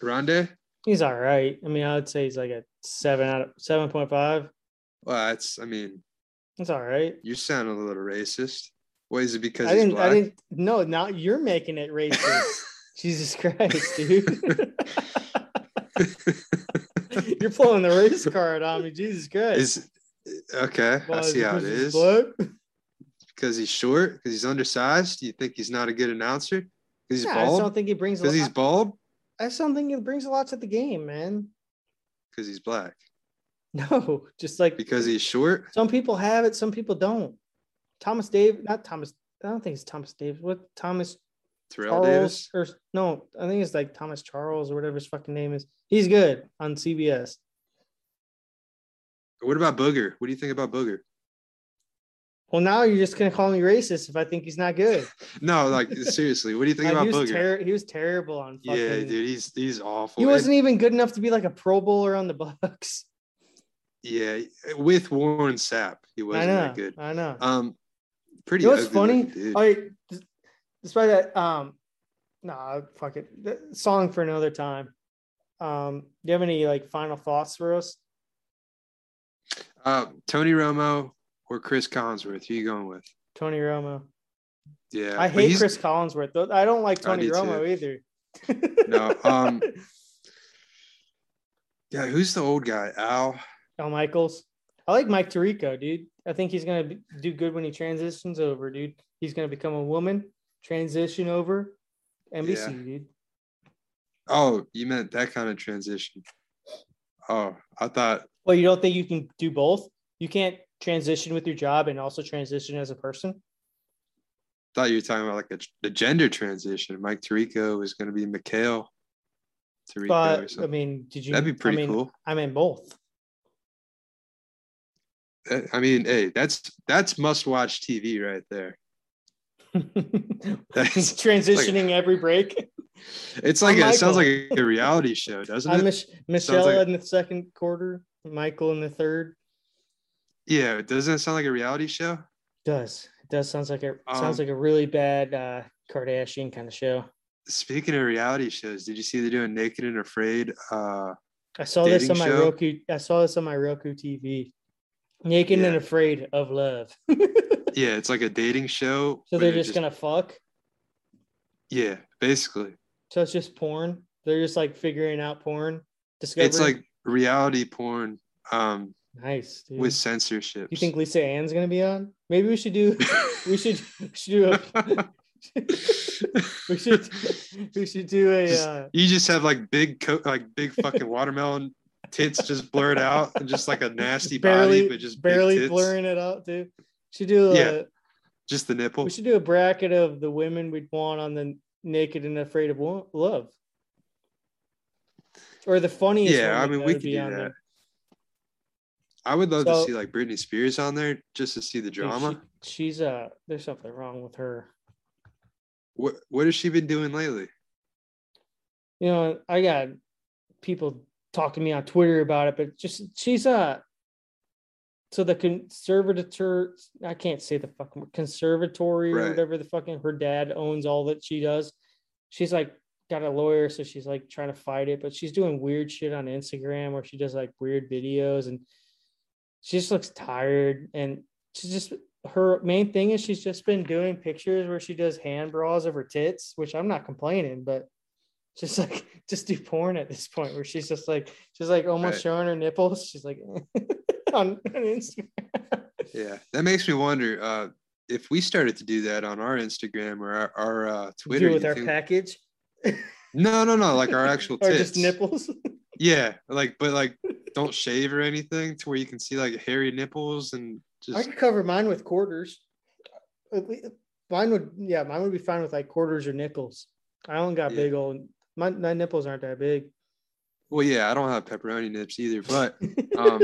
Rondé. He's all right. I mean, I would say he's like a seven out of seven point five. Well, that's I mean, That's all right. you sound a little racist. What is it because I didn't. I black? didn't. No, now you're making it racist. Jesus Christ, dude. you're pulling the race card on me. Jesus Christ. is okay. Why, I see how it is. Because he's short. Because he's undersized. Do you think he's not a good announcer? Because he's Yeah, I just don't think he brings. a Because he's bald. I still think it brings a lot to the game, man. Because he's black. No, just like Because he's short. some people have it, some people don't. Thomas Dave, not Thomas. I don't think it's Thomas Davis. What Thomas Terrell Charles Davis. or no? I think it's like Thomas Charles or whatever his fucking name is. He's good on CBS. What about Booger? What do you think about Booger? Well, now you're just gonna call me racist if I think he's not good. No, like seriously, what do you think about he was Booger? ter- He was terrible on. Fucking, yeah, dude, he's he's awful. He wasn't even good enough to be like a Pro Bowler on the Bucs. Yeah, with Warren Sapp, he wasn't know. that good. I know. Um, pretty. You know what's funny? All right, despite that, um, nah, fuck it. The song for another time. Um, do you have any like final thoughts for us? Uh, Tony Romo or Chris Collinsworth? Who you going with? Tony Romo. Yeah, I hate Chris Collinsworth. though. I don't like Tony do Romo too. either. No, um, Yeah, who's the old guy? Al. Al Michaels. I like Mike Tirico, dude. I think he's gonna do good when he transitions over, dude. He's gonna become a woman, transition over, NBC, Yeah. dude. Oh, you meant that kind of transition. Oh, I thought Well, you don't think you can do both? You can't transition with your job and also transition as a person. thought you were talking about like a, the gender transition. Mike Tirico is going to be Mikhail Tirico or But I mean, did you? That'd be pretty I mean, cool. I mean both. I mean, hey, that's that's must watch TV right there. That's- transitioning every break. It's like I'm it sounds like a reality show, doesn't I'm it? Mich- Michelle like- in the second quarter, Michael in the third. Yeah, doesn't it sound like a reality show? Does it does sounds like a sounds Um, like a really bad uh, Kardashian kind of show. Speaking of reality shows, did you see they're doing Naked and Afraid? Uh, I saw this on my show? Roku. I saw this on my Roku TV. Naked and afraid of love. yeah, it's like a dating show. so they're just, gonna fuck. yeah, basically, So it's just porn. They're just like figuring out porn. Discovery. it's like reality porn um, nice. Dude. with censorship. you think Lisa Ann's gonna be on? Maybe we should do. we should. We should do a. we should. We should do a. Just- Uh, you just have like big co- like big fucking watermelon tits just blurred out and just like a nasty barely, body but just barely blurring it out, dude. Should do a. Yeah. just the nipple We should do a bracket of the women we'd want on the Naked and Afraid of Love. Or the funniest. yeah i mean we could do that there. i would love So- to see like britney spears on there just to see the drama she- she's uh. There's something wrong with her. what what has she been doing lately You know, I got people talking to me on Twitter about it, but just she's a So the conservator, I can't say the fucking word, conservatory or whatever the fucking her dad owns all that she does. She's like got a lawyer, so she's like trying to fight it, but she's doing weird shit on Instagram where she does like weird videos and she just looks tired and she's just her main thing is she's just been doing pictures where she does hand bras of her tits, which I'm not complaining, but just like just do porn at this point where she's just like she's like almost Right. showing her nipples. She's like on, on Instagram. yeah that makes me wonder uh if we started to do that on our instagram or our, our uh twitter do with our think- package no no no like our actual or just nipples. yeah like but like don't shave or anything to where you can see like hairy nipples and just I could cover mine with quarters. Mine would, yeah, mine would be fine with like quarters or nickels. I don't got Yeah. big old. My, my nipples aren't that big. well yeah i don't have pepperoni nips either but Um,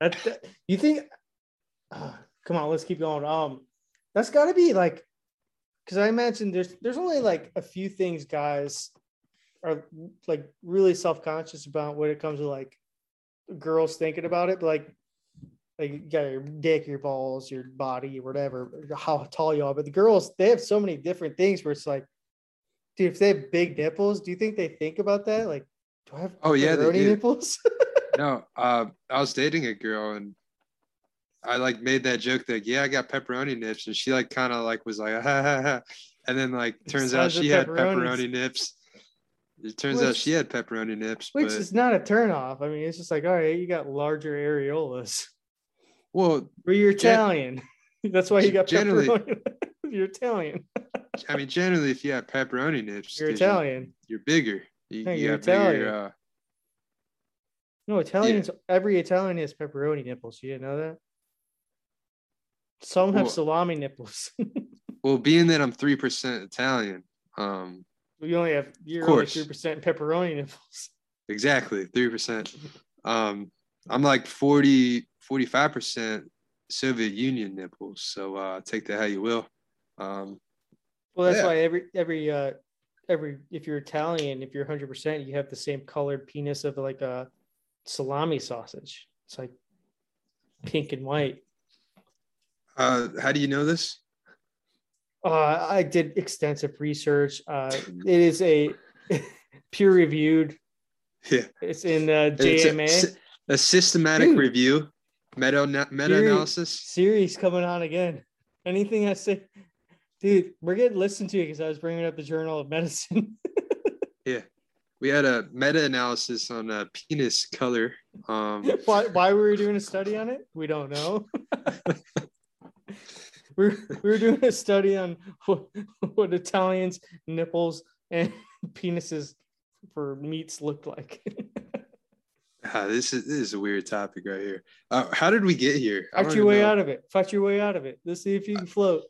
that, that- you think? uh, come on, let's keep going. Um, that's got to be like, because I imagine there's there's only like a few things guys are like really self conscious about when it comes to like girls thinking about it, but like. Like you got your dick, your balls, your body, whatever, how tall you are. But the girls, they have so many different things where it's like, dude, if they have big nipples, do you think they think about that? Like, do I have Oh, yeah, they do. nipples? no uh i was dating a girl and i like made that joke that yeah i got pepperoni nips and she like kind of like was like ha, ha, ha. and then like turns out she had pepperoni nips it turns out she had pepperoni nips Which but is not a turn off. I mean, it's just like, all right, you got larger areolas. well Or you're Gen- Italian. That's why you got Generally- pepperoni. you're Italian. I mean generally if you have pepperoni nips You're Italian. you're bigger You, No, you you're got bigger, Italian. uh, No, Italians. Every Italian has pepperoni nipples. You didn't know that? Some have Well- salami nipples. well, being that I'm three percent Italian, um, you only have you're only three percent pepperoni nipples. exactly three percent. Um, I'm like 40, 45 percent Soviet Union nipples. So uh, take that how you will. Um, Well, that's Yeah. why every every uh every if you're Italian, if you're 100, percent you have the same colored penis of like a salami sausage. It's like pink and white. uh, how do you know this? Uh, I did extensive research. Uh, it is a peer reviewed. Yeah, It's in uh, It's a- JMA. a, systematic Dude. review, meta meta analysis. Series coming on again. Anything I say, dude, we're getting listened to because I was bringing up the Journal of Medicine. Yeah, we had a meta analysis on uh, penis color. Um, why, why we were doing a study on it? We don't know. we were, we were doing a study on what, what Italians' nipples and penises for meats looked like. ah, this is this is a weird topic right here. Uh, how did we get here? Fight your way know. out of it. Fight your way out of it. Let's see if you can float.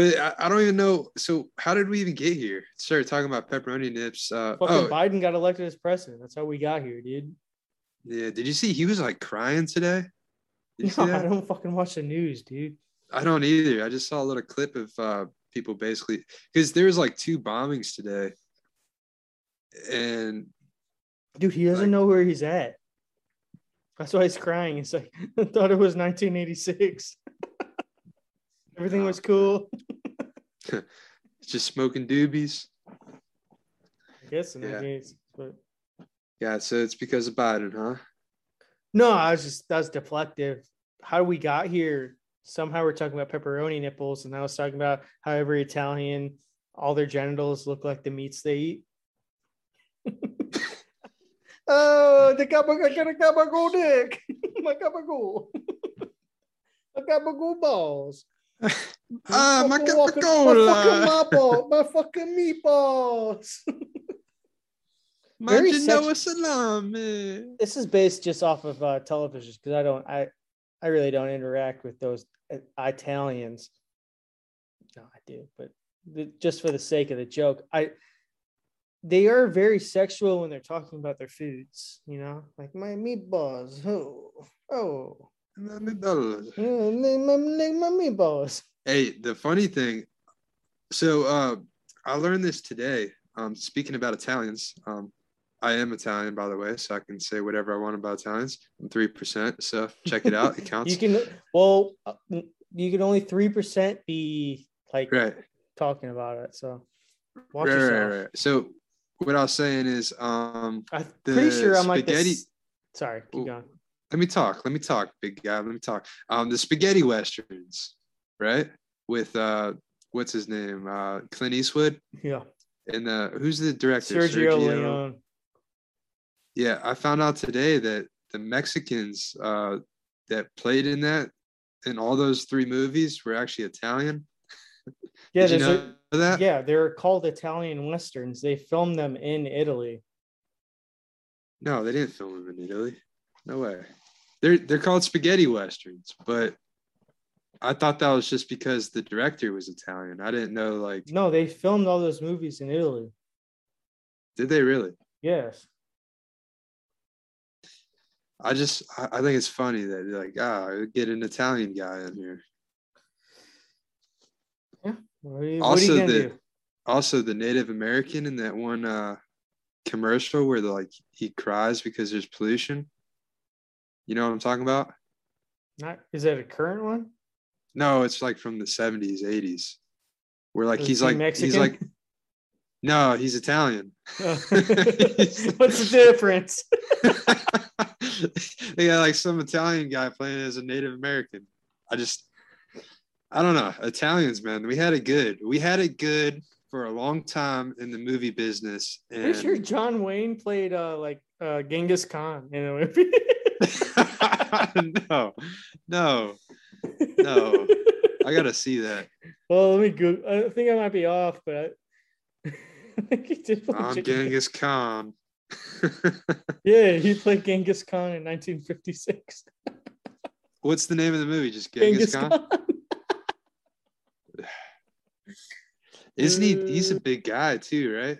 But I, I don't even know. So how did we even get here? Started talking about pepperoni nips. Uh, Fucking oh, Biden got elected as president. That's how we got here, dude. yeah. Did you see he was like crying today? Did you see No? I don't fucking watch the news, dude. I don't either. I just saw a little clip of uh, people basically because there was like two bombings today, and Dude, he doesn't Like- know where he's at. That's why he's crying. He's like, I thought it was 1986. Everything Oh, was cool. just smoking doobies. I guess in Yeah. 1986, but Yeah, so it's because of Biden, huh? no, I was just that's deflective. How we got here? Somehow we're talking about pepperoni nipples, and I was talking about how every Italian, all their genitals look like the meats they eat. oh, the gabagool, I got a gabagool dick. My gabagool. a gabagool balls. Ah, my Fucking walking- capicola. My fucking my my fucking meatballs. very Genoa salami. this is based just off of uh, television because I don't, I, I really don't interact with those uh, Italians. No, I do, but the, just for the sake of the joke, I. They are very sexual when they're talking about their foods, you know, like my meatballs. Oh, oh, yeah, my, meatballs. Hey, the funny thing, so uh, I learned this today. Um, speaking about Italians, um, I am Italian, by the way, so I can say whatever I want about Italians. I'm three percent, so check it out. It counts. You can, well, uh, you can only three percent be like right, talking about it. So watch right, yourself. right, right. So what I was saying is, um, I'm pretty sure I'm like spaghetti- this. Sorry, keep going. Let me talk. Let me talk, big guy. Let me talk. Um, the spaghetti westerns, right? With uh, what's his name? Uh, Clint Eastwood. Yeah, And uh, who's the director? Sergio, Leone. Yeah, I found out today that the Mexicans uh, that played in that in all those three movies were actually Italian. Yeah, Did you know a, that? yeah, they're called Italian westerns. They filmed them in Italy. No, they didn't film them in Italy. No way. They're they're called spaghetti westerns, but I thought that was just because the director was Italian. I didn't know like No, they filmed all those movies in Italy. did they really? Yes. I just I, think it's funny that like ah get an Italian guy in here. Yeah. you, Also the- do? Also the Native American in that one uh commercial where the like he cries because there's pollution. You know what I'm talking about? Not is that a current one? No, it's like from the 70s, 80s. Where like Is he's he like Mexican? he's like no, he's Italian. What's the difference? they got like some Italian guy playing as a Native American. I just, I don't know. Italians, man, we had it good. We had it good for a long time in the movie business. And Pretty sure John Wayne played uh like uh Genghis Khan in a movie. no, no, no. I gotta see that. Well, let me go. I think I might be off, but I, think he did play I'm Genghis- Genghis Khan. Yeah, he played Genghis Khan in 1956. What's the name of the movie? Just Genghis, Khan. Isn't he? He's Uh, a big guy too, right?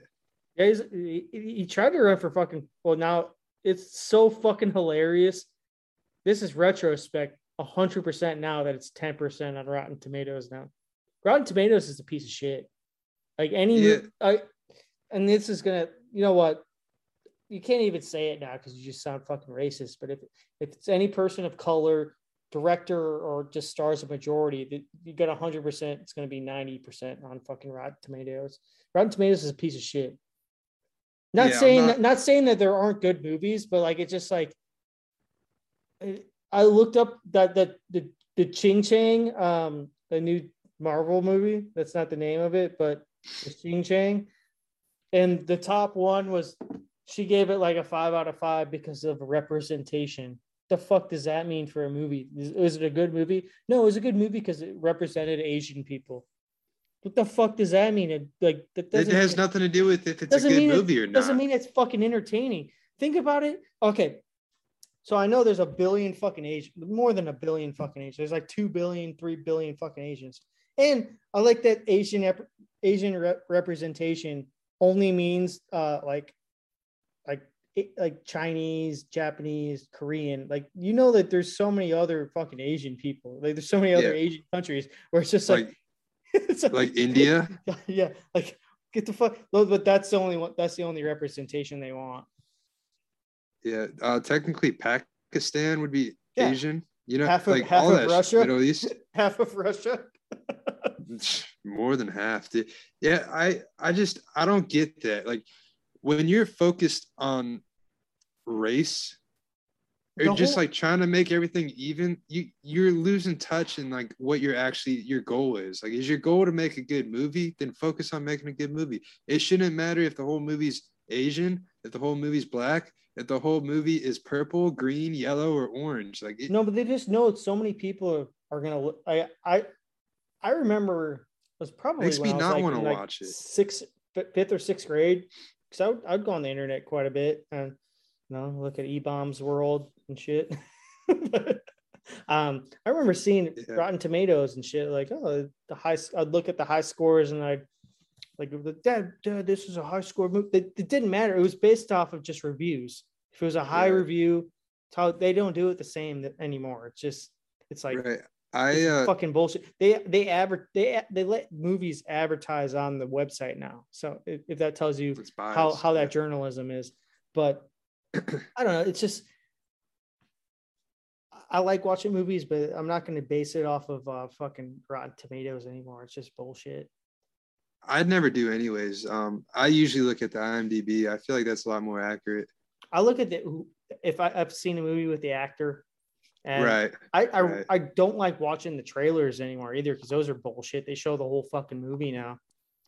Yeah, he's, he, he tried to run for fucking. Well, now it's so fucking hilarious. This is retrospect, hundred percent now that it's ten percent on Rotten Tomatoes now. Rotten Tomatoes is a piece of shit. Like any, Yeah. I, and this is gonna, you know what? You can't even say it now because you just sound fucking racist. But if if it's any person of color, director, or just stars a majority, that you got hundred percent, it's gonna be ninety percent on fucking Rotten Tomatoes. Rotten Tomatoes is a piece of shit. Not Yeah, saying not- that, not saying that there aren't good movies, but like it's just like I- looked up that that the the Ching Chang, um, the new Marvel movie. That's not the name of it, but it's Ching Chang. And the top one was she gave it like a five out of five because of representation. The fuck does that mean for a movie? Is, is it a good movie? No, it was a good movie because it represented Asian people. What the fuck does that mean? It, like that doesn't has nothing to do with if it's a good mean it- movie or not. doesn't mean it's fucking entertaining. Think about it. Okay. So I know there's a billion fucking Asians, more than a billion fucking Asians. There's like two billion, three billion fucking Asians. And I like that Asian rep- Asian rep- representation only means uh like like like Chinese, Japanese, Korean. Like you know that there's so many other fucking Asian people. Like there's so many other Yeah. Asian countries where it's just like, like it's like India. yeah, like get the fuck. But that's the only one. That's the only representation they want. Yeah, uh, technically Pakistan would be Yeah. Asian. You know, Half of- like half all of that Russia. shit, Middle East, Half of Russia. more than half. Dude. Yeah, I I just I don't get that. Like when you're focused on race or The just whole- like trying to make everything even, you you're losing touch in like what your actually your goal is. Like, is your goal to make a good movie? Then focus on making a good movie. It shouldn't matter if the whole movie's Asian, if the whole movie's black, if the whole movie is purple, green, yellow, or orange. Like, it, No, but they just know so many people are, are gonna. look- I I I remember it was probably Makes when me I was not like wanna like, watch it. Sixth, fifth or sixth grade, because I would I'd go on the internet quite a bit and you know look at E Bombs World and shit. um, I remember seeing Yeah. Rotten Tomatoes and shit like oh the high. I'd look at the high scores and I'd like dad, dad this is a high score movie. It, it didn't matter. It was based off of just reviews. If it was a high Right. review, they don't do it the same anymore. It's just it's like right. I uh, fucking bullshit. They they advert they they let movies advertise on the website now. So if, if that tells you how how Yeah. that journalism is, but I don't know. It's just I like watching movies, but I'm not going to base it off of uh, fucking Rotten Tomatoes anymore. It's just bullshit. I'd never do anyways. Um, I usually look at the IMDb. I feel like that's a lot more accurate. I look at the if I, I've seen a movie with the actor, and right. I I, right. I don't like watching the trailers anymore either because those are bullshit. They show the whole fucking movie now.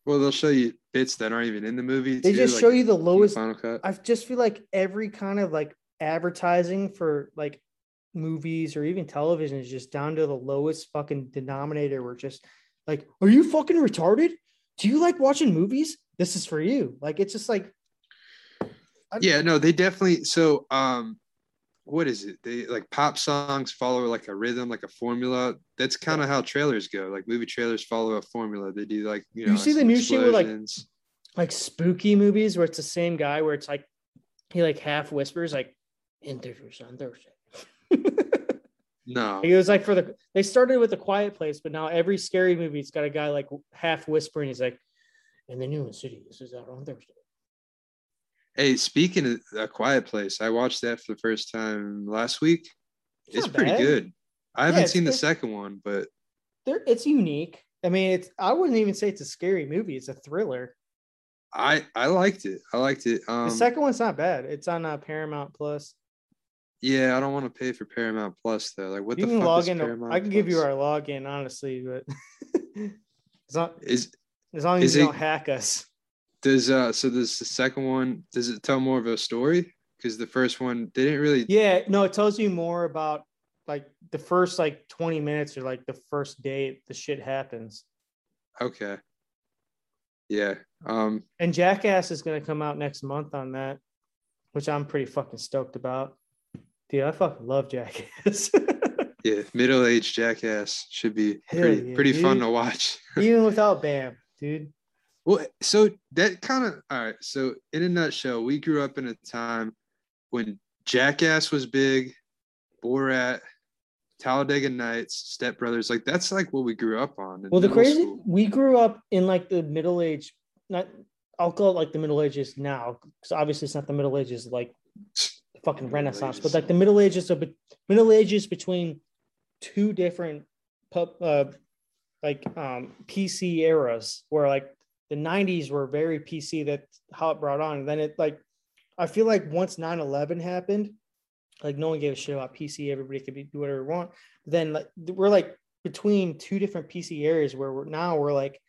Well, they'll show you bits that aren't even in the movie. They too, just like show you the in the lowest. Final Cut. I just feel like every kind of like advertising for like movies or even television is just down to the lowest fucking denominator. We're just like, are you fucking retarded? Do you like watching movies? This is for you. Like it's just like I- yeah, no, they definitely. So, um, what is it? They like pop songs follow like a rhythm, like a formula. That's kind of how trailers go. Like movie trailers follow a formula. They do like you know. You see the new shit with, like, like spooky movies where it's the same guy where it's like he like half whispers like interviews on Thursday. No, It was like for the they started with a quiet place, but now every scary movie's got a guy like half whispering. He's like, in the new city, this is out on Thursday. Hey, speaking of a quiet place, I watched that for the first time last week. It's, not pretty bad. good. I haven't it's seen the second one, but it's unique. I mean, it's I wouldn't even say it's a scary movie. It's a thriller. I I liked it. I liked it. Um, the second one's not bad. It's on uh, Paramount Plus. Yeah, I don't want to pay for Paramount Plus though. Like, what you the can fuck log is in. Paramount I can give you our login, honestly, but as long Is as, long as you it- don't hack us. does uh so does the second one does it tell more of a story? Because the first one they didn't really. Yeah, no, it tells you more about like the first like 20 minutes or like the first day the shit happens. Okay. Yeah, Um, And Jackass is gonna come out next month on that, which I'm pretty fucking stoked about. Dude, I fucking love Jackass. yeah, middle aged jackass should be pretty yeah, pretty fun to watch. Even without Bam, dude. Well, so that kind of all right. So in a nutshell, we grew up in a time when Jackass was big, Borat, Talladega Nights, Step Brothers. Like that's like what we grew up on. Well, the crazy school. we grew up in like the middle age, not I'll call it like the Middle Ages now, because obviously it's not the Middle Ages like fucking Renaissance, but like the Middle Ages of Middle Ages between two different pub uh like um PC eras where like the 90s were very PC that's how it brought on. And then it like I feel like once 9-11 happened, like no one gave a shit about PC, everybody could be do whatever they want. Then like we're like between two different PC areas where we're now we're like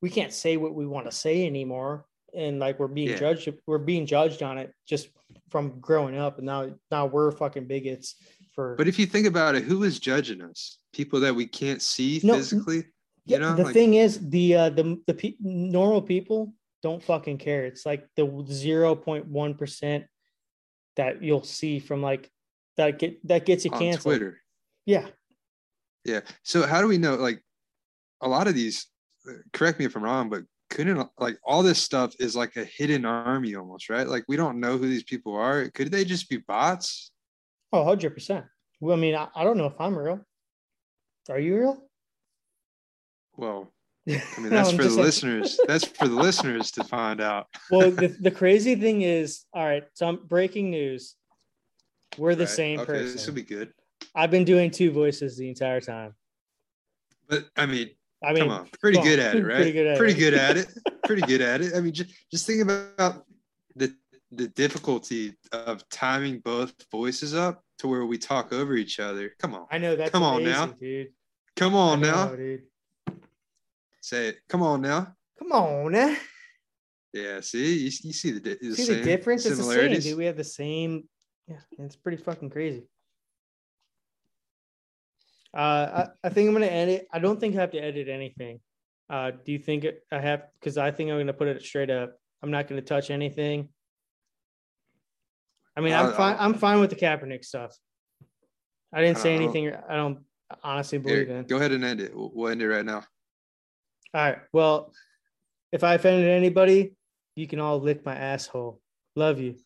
we can't say what we want to say anymore. And like we're being Yeah. judged, we're being judged on it just from growing up. And now now we're fucking bigots for But if you think about it, who is judging us? People that we can't see No, physically. You know, the like- thing is, the uh, the the pe- normal people don't fucking care. It's like the zero point one percent that you'll see from like that get that gets you on canceled. Twitter. Yeah, Yeah. So how do we know? Like a lot of these. uh, Correct me if I'm wrong, but couldn't like all this stuff is like a hidden army almost, right? Like we don't know who these people are. Could they just be bots? oh, 100 percent. Well, I mean, I, I don't know if I'm real. Are you real? Well, I mean that's I'm for the like- listeners. That's for the listeners to find out. well, the, the crazy thing is, all right. So I'm breaking news. We're the Right? same okay, person. This will be good. I've been doing two voices the entire time. But I mean, I mean, come on, pretty come good at it, right? pretty good at pretty it. good at it. Pretty good at it. I mean, just just think about the the difficulty of timing both voices up to where we talk over each other. Come on, I know that's Come on now. dude. come on know, now, dude. say it. Come on now. Come on, eh? Yeah, see, you, you see the, the See same the difference? It's the same, dude. We have the same. Yeah, it's pretty fucking crazy. Uh, I, I think I'm gonna edit. I don't think I have to edit anything. Uh, do you think I have? Because I think I'm gonna put it straight up. I'm not gonna touch anything. I mean, I'm fine. I'll- I'm fine with the Kaepernick stuff. I didn't say Uh, I'll- anything. I don't honestly Here, believe in. go ahead and end it. We'll, we'll end it right now. All right. Well, if I offended anybody, you can all lick my asshole. Love you.